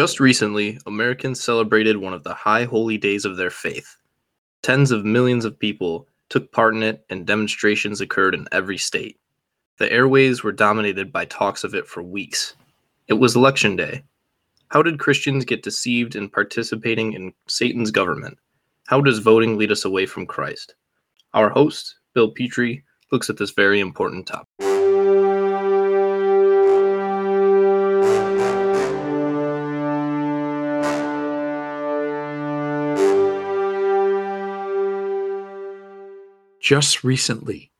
Just recently, Americans celebrated one of the high holy days of their faith. Tens of millions of people took part in it, and demonstrations occurred in every state. The airways were dominated by talks of it for weeks. It was Election Day. How did Christians get deceived in participating in Satan's government? How does voting lead us away from Christ? Our host, Bill Petrie, looks at this very important topic. Just recently,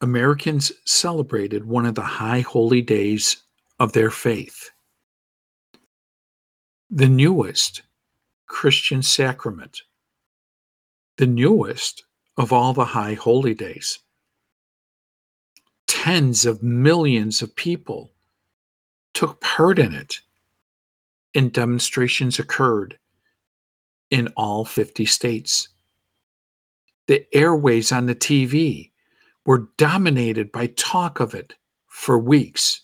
Americans celebrated one of the high holy days of their faith. The newest Christian sacrament, the newest of all the high holy days. Tens of millions of people took part in it, and demonstrations occurred in all 50 states the airways on the TV were dominated by talk of it for weeks.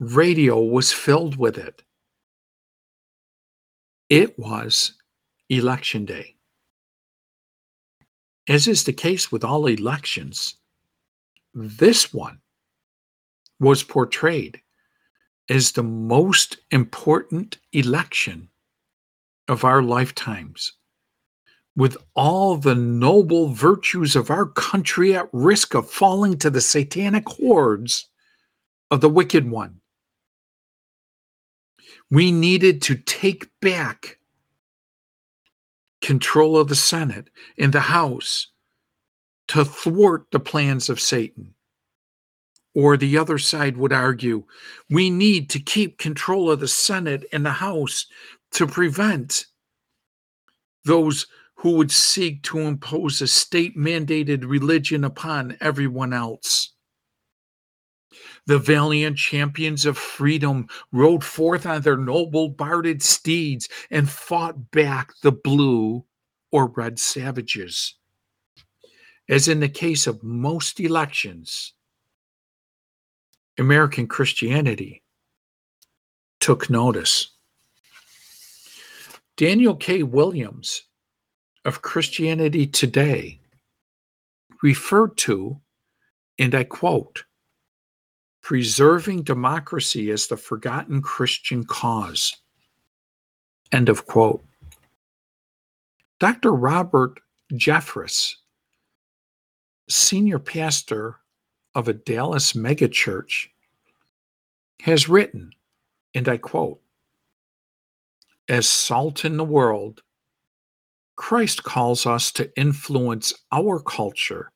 Radio was filled with it. It was election day. As is the case with all elections, this one was portrayed as the most important election of our lifetimes with all the noble virtues of our country at risk of falling to the satanic hordes of the wicked one. We needed to take back control of the Senate and the House to thwart the plans of Satan. Or the other side would argue we need to keep control of the Senate and the House to prevent those who would seek to impose a state mandated religion upon everyone else. The valiant champions of freedom rode forth on their noble barded steeds and fought back the blue or red savages. As in the case of most elections, American Christianity took notice. Daniel K. Williams of Christianity Today referred to, and I quote, preserving democracy as the forgotten Christian cause. End of quote. Dr. Robert Jeffress, senior pastor of a Dallas megachurch, has written, and I quote, as salt in the world, Christ calls us to influence our culture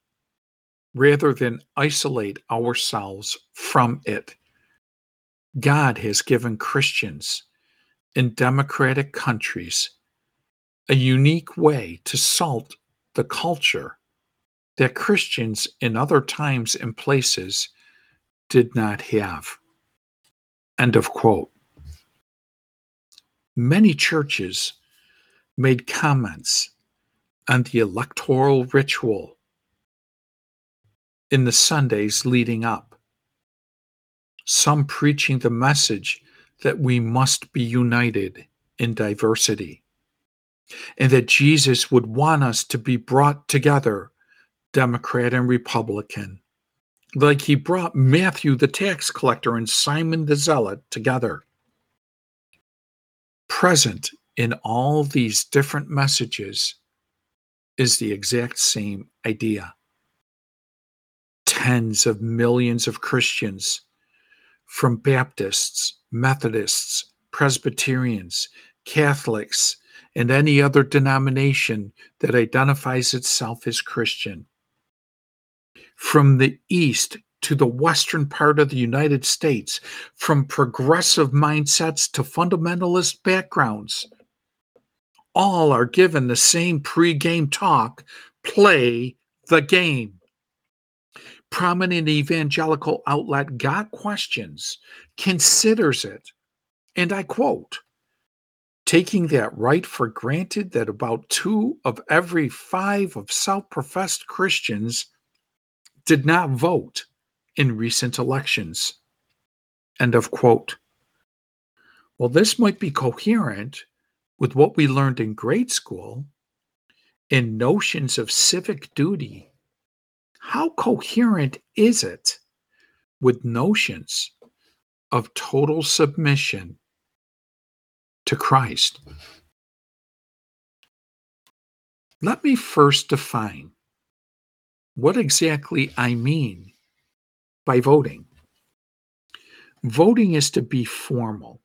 rather than isolate ourselves from it. God has given Christians in democratic countries a unique way to salt the culture that Christians in other times and places did not have. End of quote. Many churches made comments on the electoral ritual in the Sundays leading up, some preaching the message that we must be united in diversity, and that Jesus would want us to be brought together, Democrat and Republican, like he brought Matthew the tax collector and Simon the zealot together. Present in all these different messages is the exact same idea. Tens of millions of Christians, from Baptists, Methodists, Presbyterians, Catholics, and any other denomination that identifies itself as Christian. From the East to the western part of the United States, from progressive mindsets to fundamentalist backgrounds, all are given the same pre-game talk play the game. Prominent evangelical outlet Got Questions considers it, and I quote, taking that right for granted that about two of every five of self professed Christians did not vote in recent elections. End of quote. Well, this might be coherent with what we learned in grade school in notions of civic duty. How coherent is it with notions of total submission to Christ? Let me first define what exactly I mean by voting. Voting is to be formal.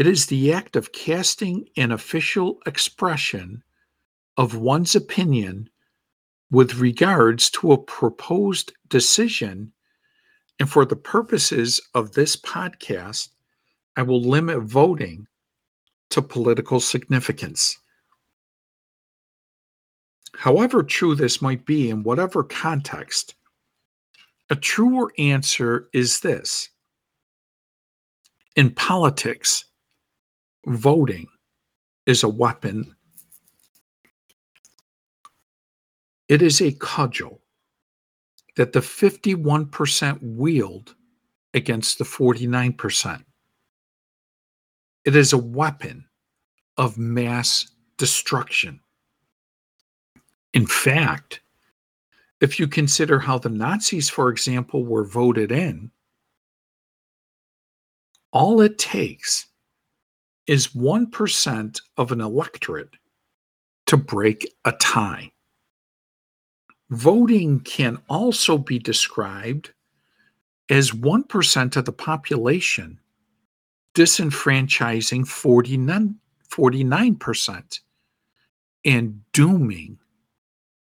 It is the act of casting an official expression of one's opinion with regards to a proposed decision. And for the purposes of this podcast, I will limit voting to political significance. However true this might be in whatever context, a truer answer is this. In politics, voting is a weapon. It is a cudgel that the 51% wield against the 49%. It is a weapon of mass destruction. In fact, if you consider how the Nazis, for example, were voted in, all it takes is 1% of an electorate to break a tie. Voting can also be described as 1% of the population disenfranchising 49, 49% and dooming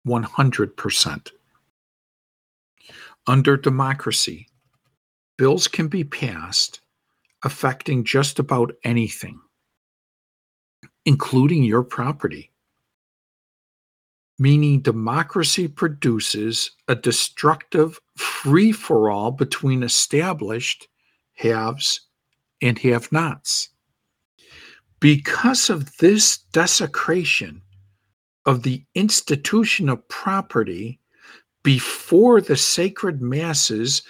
100%. Under democracy, bills can be passed affecting just about anything, including your property. Meaning, democracy produces a destructive free for all between established haves and have nots. Because of this desecration of the institution of property before the sacred masses,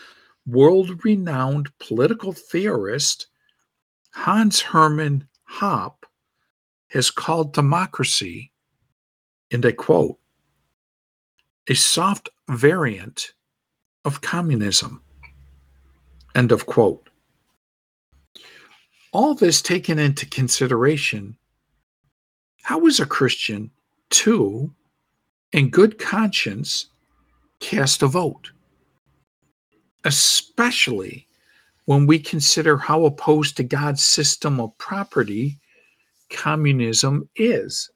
world renowned political theorist Hans Hermann Hoppe has called democracy, and I quote, a soft variant of communism. End of quote. All this taken into consideration, how is a Christian to, in good conscience, cast a vote, especially when we consider how opposed to God's system of property communism is.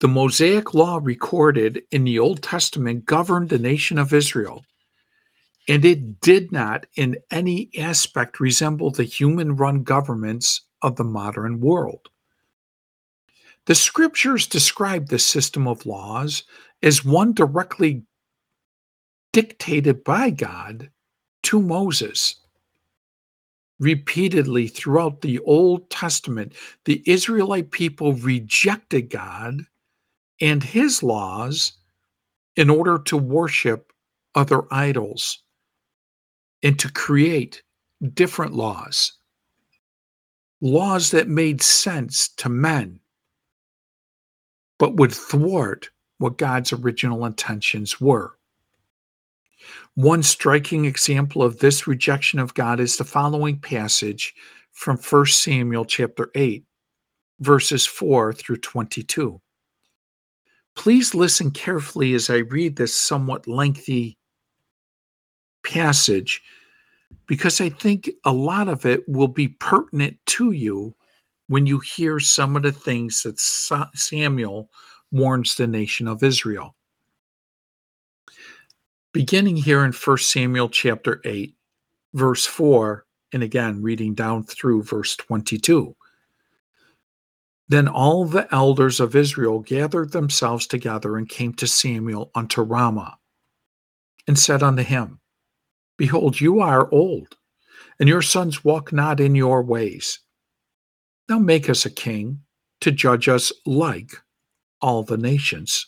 The Mosaic law recorded in the Old Testament governed the nation of Israel, and it did not in any aspect resemble the human run governments of the modern world. The scriptures describe this system of laws as one directly dictated by God to Moses. Repeatedly throughout the Old Testament, the Israelite people rejected God and his laws in order to worship other idols and to create different laws. Laws that made sense to men but would thwart what God's original intentions were. One striking example of this rejection of God is the following passage from 1 Samuel chapter 8, verses 4 through 22. Please listen carefully as I read this somewhat lengthy passage because I think a lot of it will be pertinent to you when you hear some of the things that Samuel warns the nation of Israel. Beginning here in 1 Samuel chapter 8, verse 4, and again reading down through verse 22. Then all the elders of Israel gathered themselves together and came to Samuel unto Ramah, and said unto him, Behold, you are old, and your sons walk not in your ways. Now make us a king to judge us like all the nations.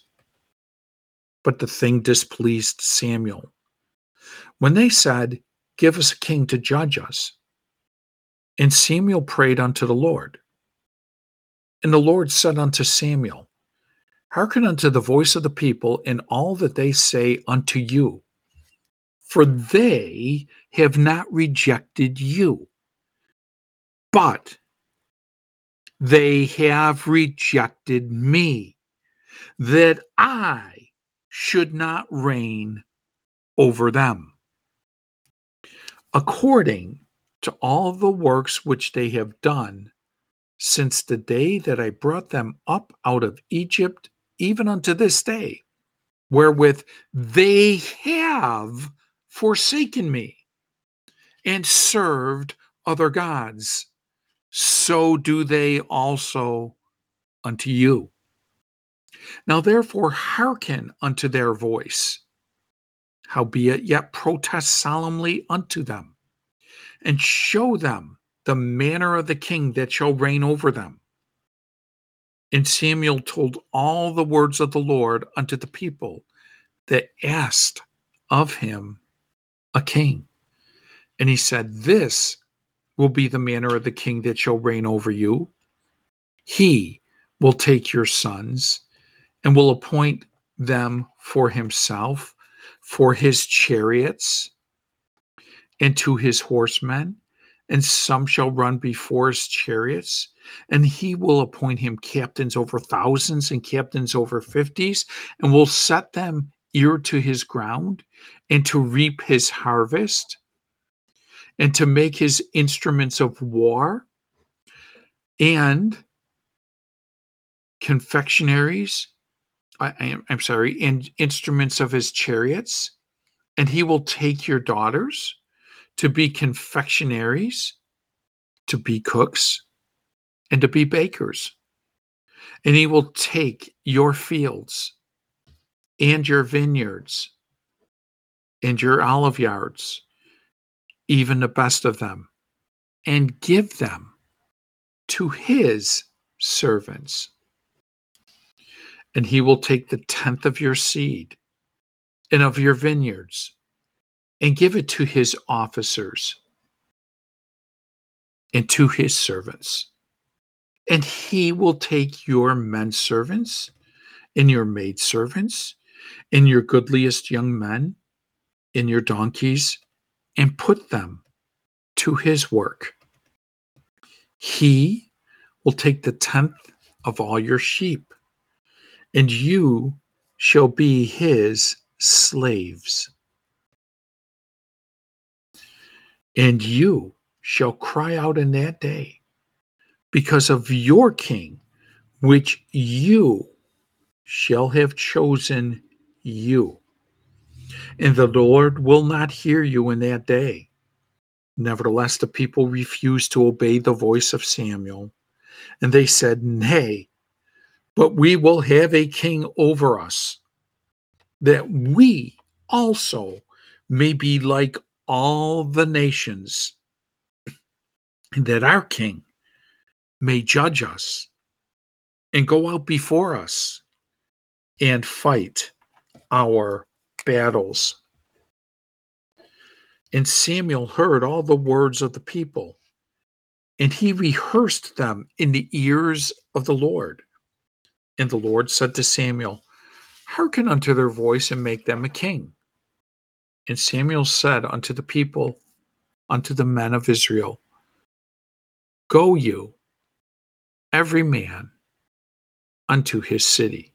But the thing displeased Samuel. When they said, Give us a king to judge us, And Samuel prayed unto the Lord. And the Lord said unto Samuel, Hearken unto the voice of the people in all that they say unto you, for they have not rejected you, but they have rejected me, that I should not reign over them. According to all the works which they have done since the day that I brought them up out of Egypt, even unto this day, wherewith they have forsaken me and served other gods, so do they also unto you. Now therefore hearken unto their voice, howbeit yet protest solemnly unto them and show them the manner of the king that shall reign over them. And Samuel told all the words of the Lord unto the people that asked of him a king. And he said, This will be the manner of the king that shall reign over you. He will take your sons and will appoint them for himself, for his chariots, and to his horsemen, and some shall run before his chariots. And he will appoint him captains over thousands and captains over fifties, and will set them ear to his ground, and to reap his harvest, and to make his instruments of war, and confectionaries, I, am sorry, and instruments of his chariots, and he will take your daughters to be confectionaries, to be cooks, and to be bakers. And he will take your fields and your vineyards and your olive yards, even the best of them, and give them to his servants. And he will take the tenth of your seed and of your vineyards and give it to his officers and to his servants. And he will take your men servants and your maid servants and your goodliest young men and your donkeys and put them to his work. He will take the tenth of all your sheep, and you shall be his slaves. And you shall cry out in that day because of your king, which you shall have chosen you. And the Lord will not hear you in that day. Nevertheless, the people refused to obey the voice of Samuel. And they said, Nay, but we will have a king over us, that we also may be like all the nations, that our King may judge us and go out before us and fight our battles. And Samuel heard all the words of the people, and he rehearsed them in the ears of the Lord. And the Lord said to Samuel, Hearken unto their voice and make them a king. And Samuel said unto the people, unto the men of Israel, Go you, every man, unto his city.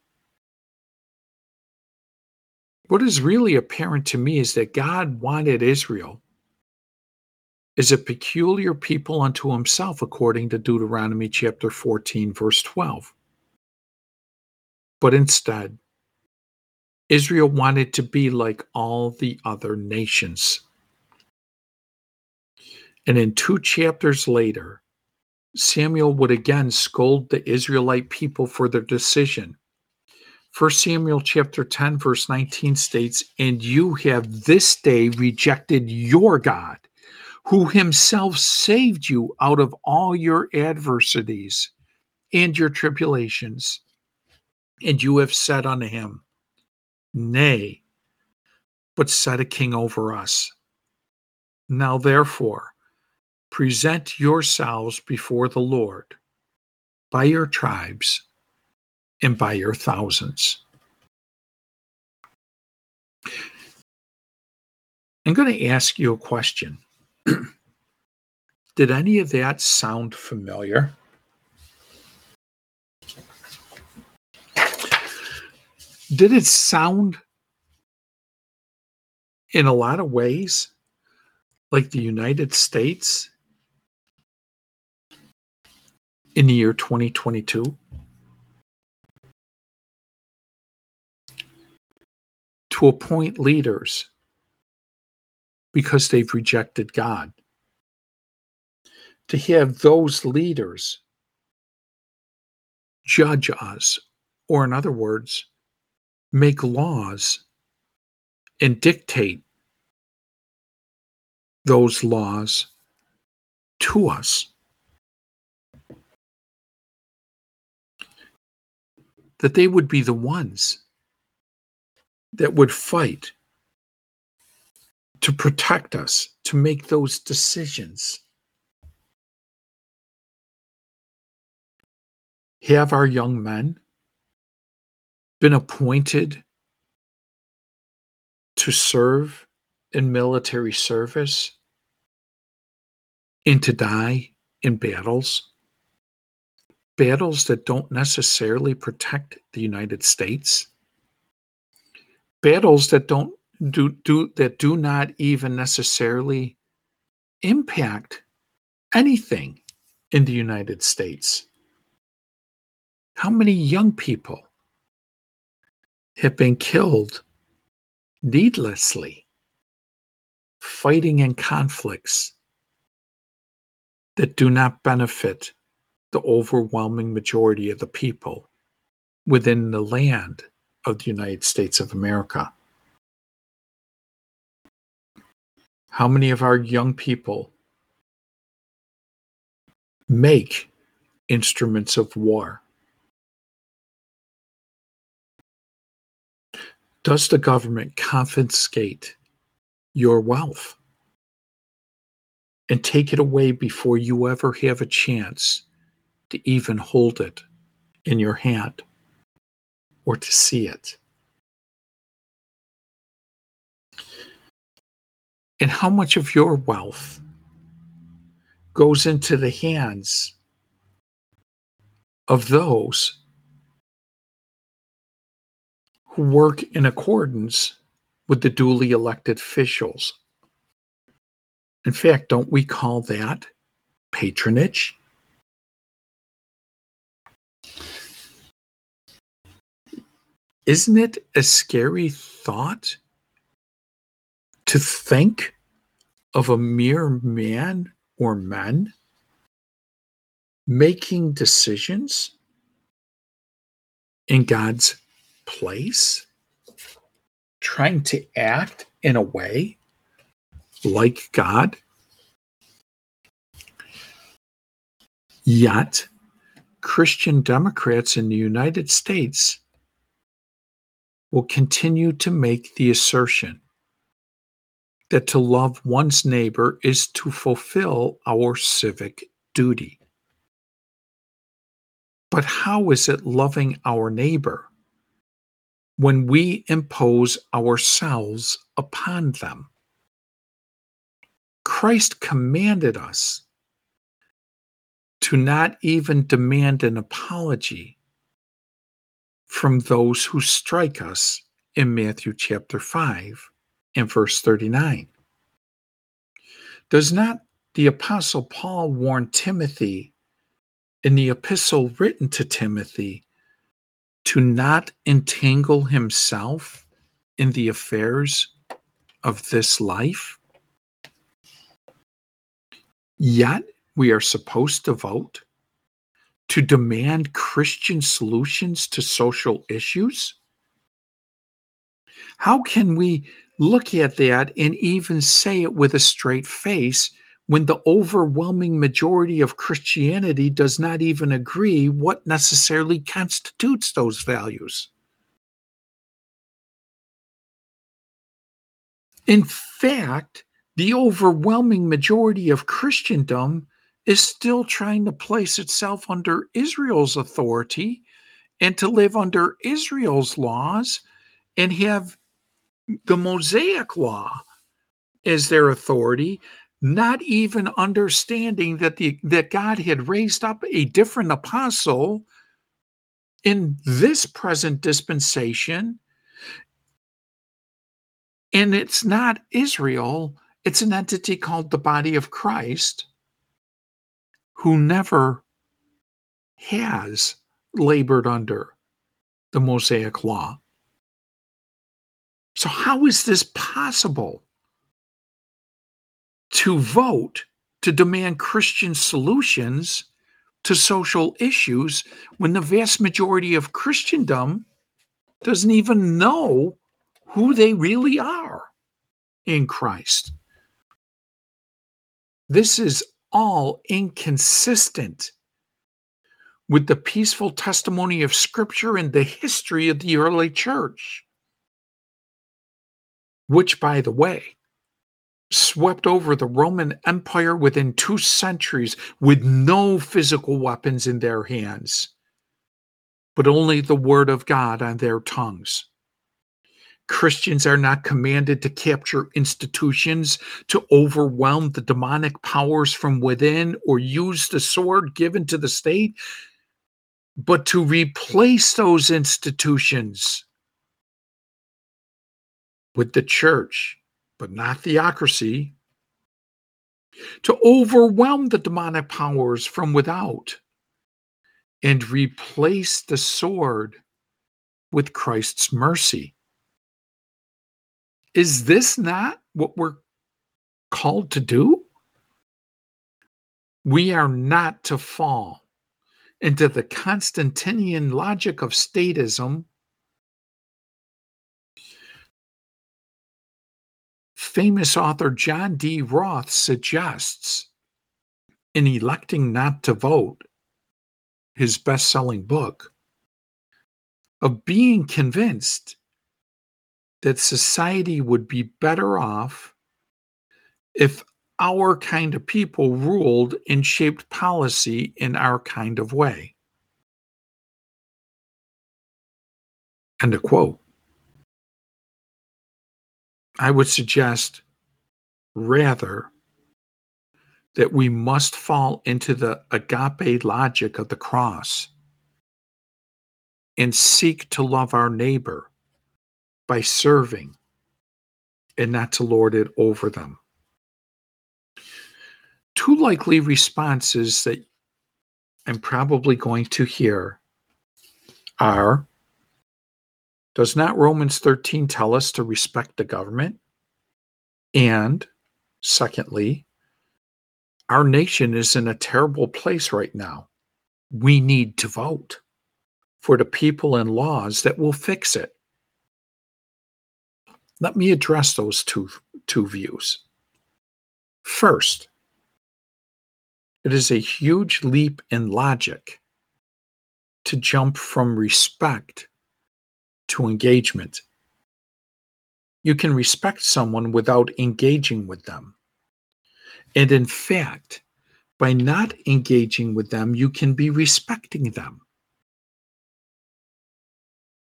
What is really apparent to me is that God wanted Israel as a peculiar people unto himself, according to Deuteronomy chapter 14, verse 12. But instead, Israel wanted to be like all the other nations. And in two chapters later, Samuel would again scold the Israelite people for their decision. 1 Samuel chapter 10 verse 19 states, "And you have this day rejected your God, who himself saved you out of all your adversities and your tribulations. And you have said unto him, Nay, but set a king over us. Now, therefore, present yourselves before the Lord by your tribes and by your thousands. I'm going to ask you a question. Did any of that sound familiar? Did it sound in a lot of ways like the United States in the year 2022? To appoint leaders because they've rejected God. To have those leaders judge us, or in other words, make laws and dictate those laws to us. That they would be the ones that would fight to protect us, to make those decisions. Have our young men been appointed to serve in military service and to die in battles? Battles that don't necessarily protect the United States? Battles that don't do, do that do not even necessarily impact anything in the United States. How many young people have been killed needlessly fighting in conflicts that do not benefit the overwhelming majority of the people within the land of the United States of America. How many of our young people make instruments of war? Does the government confiscate your wealth and take it away before you ever have a chance to even hold it in your hand or to see it? And how much of your wealth goes into the hands of those work in accordance with the duly elected officials. In fact, don't we call that patronage? Isn't it a scary thought to think of a mere man or men making decisions in God's place, trying to act in a way like God. Yet, Christian Democrats in the United States will continue to make the assertion that to love one's neighbor is to fulfill our civic duty. But how is it loving our neighbor when we impose ourselves upon them. Christ commanded us to not even demand an apology from those who strike us in Matthew chapter 5 and verse 39. Does not the Apostle Paul warn Timothy in the epistle written to Timothy to not entangle himself in the affairs of this life. Yet we are supposed to vote to demand Christian solutions to social issues. How can we look at that and even say it with a straight face when the overwhelming majority of Christianity does not even agree what necessarily constitutes those values. In fact, the overwhelming majority of Christendom is still trying to place itself under Israel's authority and to live under Israel's laws and have the Mosaic law as their authority, not even understanding that the that God had raised up a different apostle in this present dispensation. And it's not Israel, it's an entity called the body of Christ who never has labored under the Mosaic law. So, how is this possible to vote to demand Christian solutions to social issues when the vast majority of Christendom doesn't even know who they really are in Christ? This is all inconsistent with the peaceful testimony of Scripture and the history of the early church, which, by the way, swept over the Roman Empire within two centuries with no physical weapons in their hands, but only the Word of God on their tongues. Christians are not commanded to capture institutions, to overwhelm the demonic powers from within, or use the sword given to the state, but to replace those institutions with the church, but not theocracy, to overwhelm the demonic powers from without and replace the sword with Christ's mercy. Is this not what we're called to do? We are not to fall into the Constantinian logic of statism. Famous author John D. Roth suggests in Electing Not to Vote, his best selling book, of being convinced that society would be better off if our kind of people ruled and shaped policy in our kind of way. End of quote. I would suggest rather that we must fall into the agape logic of the cross and seek to love our neighbor by serving and not to lord it over them. Two likely responses that I'm probably going to hear are Does not Romans 13 tell us to respect the government? And secondly, our nation is in a terrible place right now. We need to vote for the people and laws that will fix it. Let me address those two, two views. First, it is a huge leap in logic to jump from respect to engagement. You can respect someone without engaging with them. And in fact, by not engaging with them, you can be respecting them.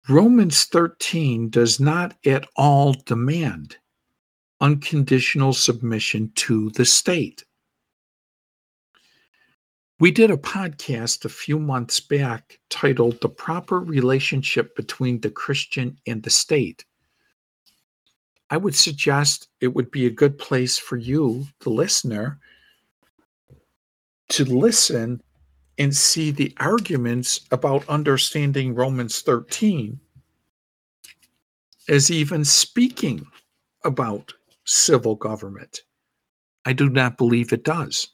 Romans 13 does not at all demand unconditional submission to the state. We did a podcast a few months back titled The Proper Relationship Between the Christian and the State. I would suggest it would be a good place for you, the listener, to listen and see the arguments about understanding Romans 13 as even speaking about civil government. I do not believe it does.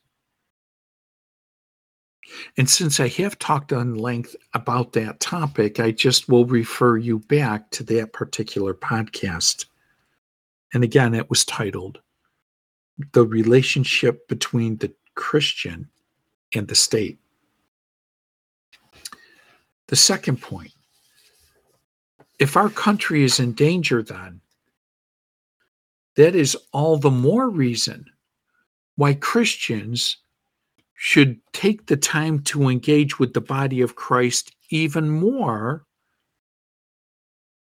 And since I have talked on length about that topic, I just will refer you back to that particular podcast. And again, it was titled The Relationship Between the Christian and the state. The second point if our country is in danger, then that is all the more reason why Christians should take the time to engage with the body of Christ even more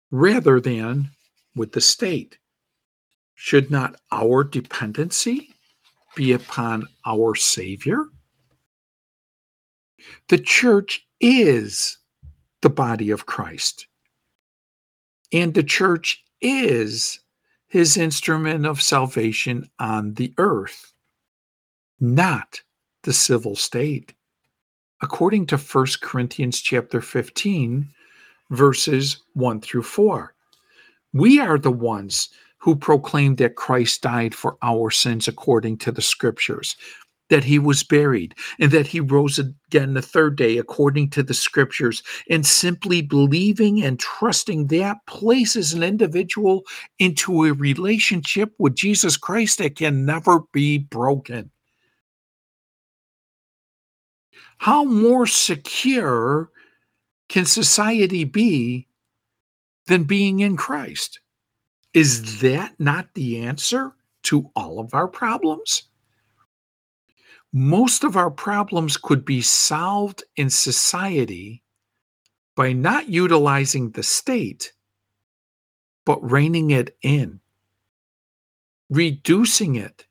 rather than with the state. Should not our dependency be upon our Savior? The church is the body of Christ, and the church is his instrument of salvation on the earth, not the civil state. According to 1 Corinthians chapter 15, verses 1 through 4. We are the ones who proclaim that Christ died for our sins according to the scriptures, that he was buried, and that he rose again the third day according to the scriptures. And simply believing and trusting that places an individual into a relationship with Jesus Christ that can never be broken. How more secure can society be than being in Christ? Is that not the answer to all of our problems? Most of our problems could be solved in society by not utilizing the state, but reining it in, reducing it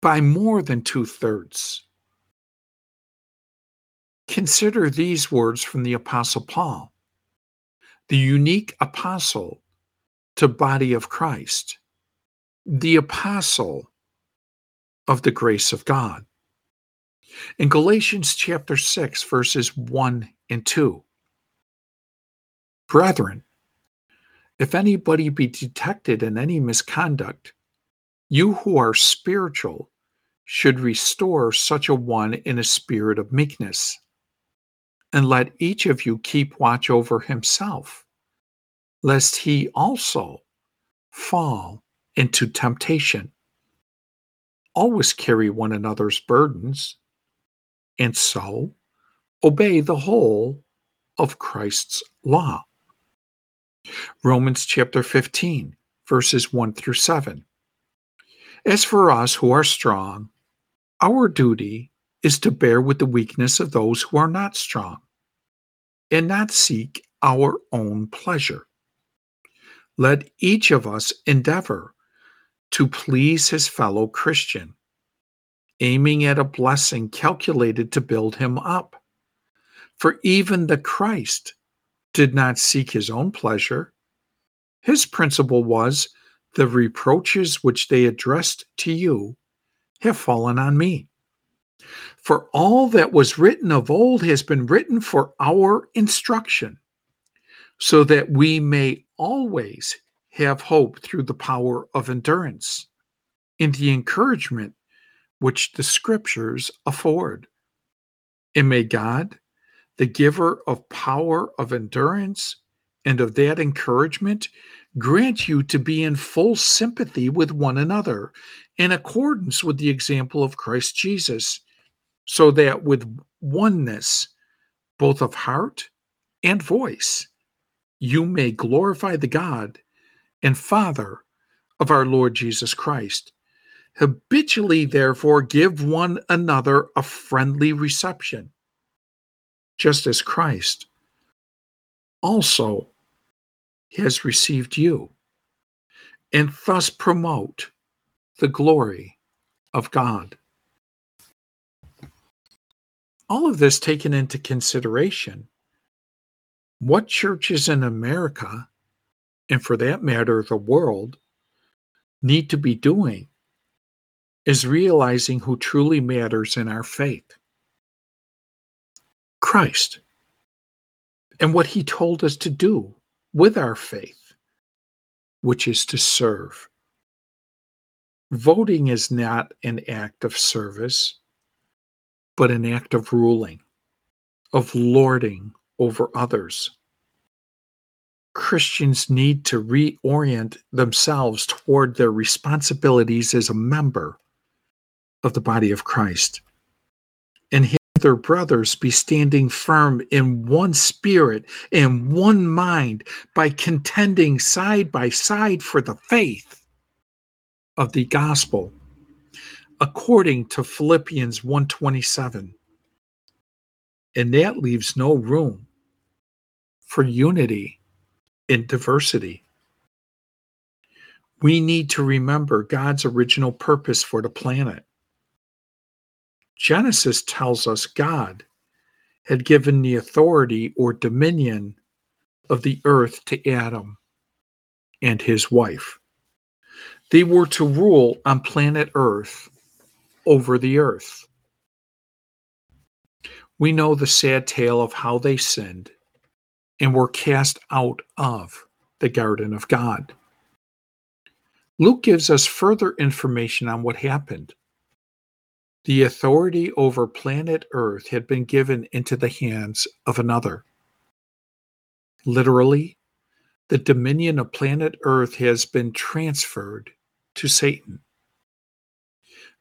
by more than two thirds. Consider these words from the Apostle Paul, the unique apostle to body of Christ, the apostle of the grace of God. In Galatians chapter 6, verses 1 and 2, Brethren, if anybody be detected in any misconduct, you who are spiritual should restore such a one in a spirit of meekness and let each of you keep watch over himself, lest he also fall into temptation. Always carry one another's burdens, and so obey the whole of Christ's law. Romans chapter 15, verses 1 through 7. As for us who are strong, our duty is to bear with the weakness of those who are not strong and not seek our own pleasure. Let each of us endeavor to please his fellow Christian, aiming at a blessing calculated to build him up. For even the Christ did not seek his own pleasure. His principle was the reproaches which they addressed to you have fallen on me. For all that was written of old has been written for our instruction, so that we may always have hope through the power of endurance in the encouragement which the scriptures afford. And may God, the giver of power of endurance and of that encouragement, grant you to be in full sympathy with one another in accordance with the example of Christ Jesus so that with oneness, both of heart and voice, you may glorify the God and Father of our Lord Jesus Christ. Habitually, therefore, give one another a friendly reception, just as Christ also has received you, and thus promote the glory of God all of this taken into consideration, what churches in America, and for that matter, the world, need to be doing is realizing who truly matters in our faith Christ and what he told us to do with our faith, which is to serve. Voting is not an act of service, but an act of ruling, of lording over others. Christians need to reorient themselves toward their responsibilities as a member of the body of Christ and have their brothers be standing firm in one spirit and one mind by contending side by side for the faith of the gospel according to Philippians 127 and that leaves no room for unity in diversity. We need to remember God's original purpose for the planet. Genesis tells us God had given the authority or dominion of the earth to Adam and his wife. They were to rule on planet Earth over the earth. We know the sad tale of how they sinned and were cast out of the garden of God. Luke gives us further information on what happened. The authority over planet Earth had been given into the hands of another. Literally, the dominion of planet Earth has been transferred to Satan.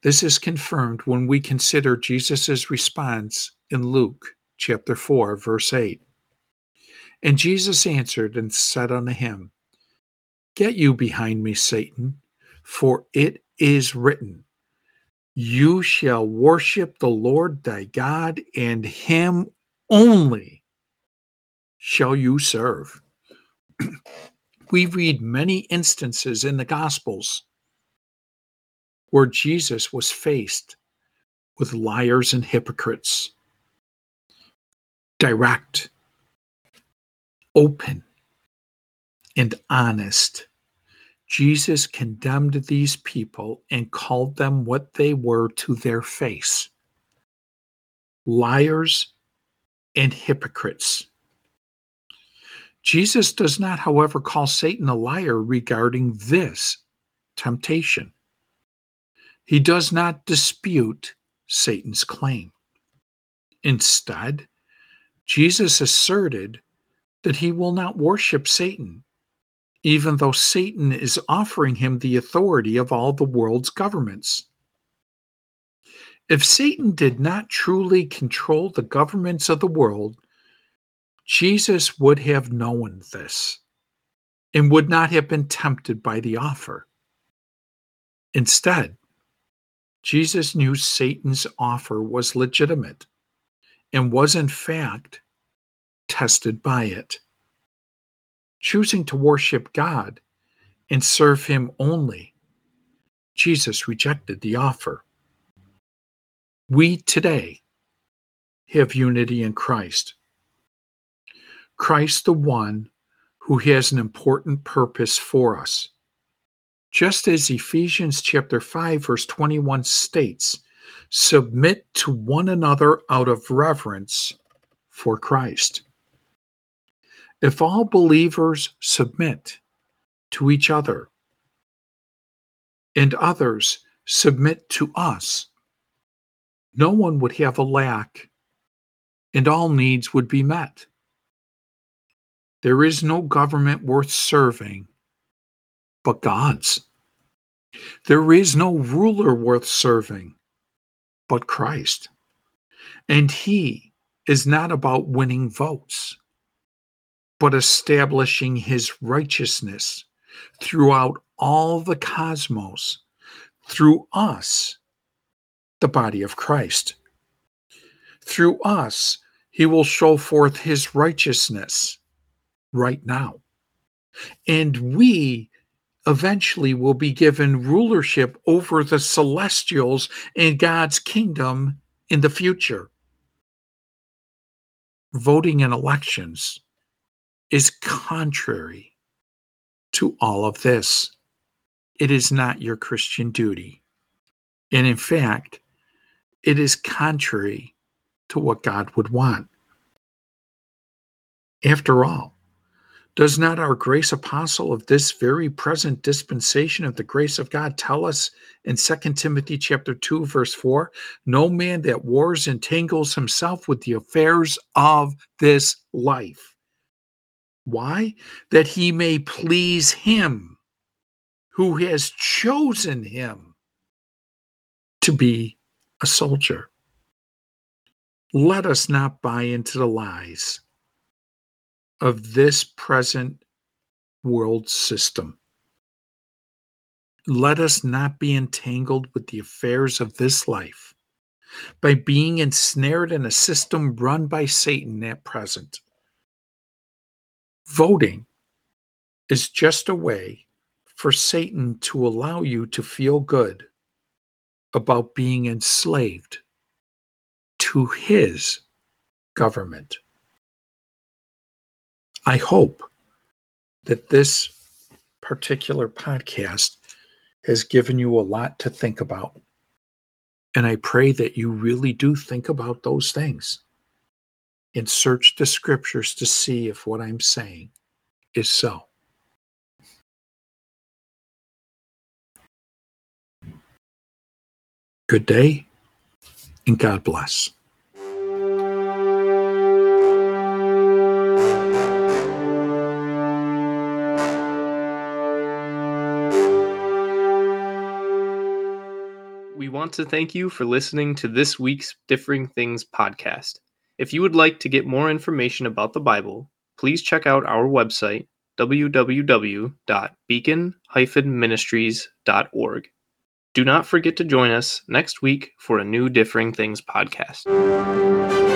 This is confirmed when we consider Jesus' response in Luke chapter 4, verse 8. And Jesus answered and said unto him, Get you behind me, Satan, for it is written, you shall worship the Lord thy God, and him only shall you serve. we read many instances in the Gospels where Jesus was faced with liars and hypocrites. Direct, open, and honest. Jesus condemned these people and called them what they were to their face liars and hypocrites. Jesus does not, however, call Satan a liar regarding this temptation. He does not dispute Satan's claim. Instead, Jesus asserted that he will not worship Satan even though Satan is offering him the authority of all the world's governments. If Satan did not truly control the governments of the world, Jesus would have known this and would not have been tempted by the offer. Instead, Jesus knew Satan's offer was legitimate and was, in fact, tested by it choosing to worship God and serve Him only, Jesus rejected the offer. We today have unity in Christ. Christ, the one who has an important purpose for us. Just as Ephesians chapter 5 verse 21 states, submit to one another out of reverence for Christ. If all believers submit to each other and others submit to us, no one would have a lack and all needs would be met. There is no government worth serving but God's. There is no ruler worth serving but Christ. And He is not about winning votes but establishing his righteousness throughout all the cosmos through us, the body of Christ. Through us, he will show forth his righteousness right now. And we eventually will be given rulership over the celestials in God's kingdom in the future. Voting in elections is contrary to all of this. It is not your Christian duty. And in fact, it is contrary to what God would want. After all, does not our grace apostle of this very present dispensation of the grace of God tell us in 2 Timothy chapter 2 verse 4, no man that wars entangles himself with the affairs of this life why? That he may please him who has chosen him to be a soldier. let us not buy into the lies of this present world system. Let us not be entangled with the affairs of this life by being ensnared in a system run by Satan at present. Voting is just a way for Satan to allow you to feel good about being enslaved to his government. I hope that this particular podcast has given you a lot to think about. And I pray that you really do think about those things and search the scriptures to see if what I'm saying is so. Good day and God bless. We want to thank you for listening to this week's Differing Things podcast. If you would like to get more information about the Bible, please check out our website, www.beacon-ministries.org. Do not forget to join us next week for a new Differing Things podcast.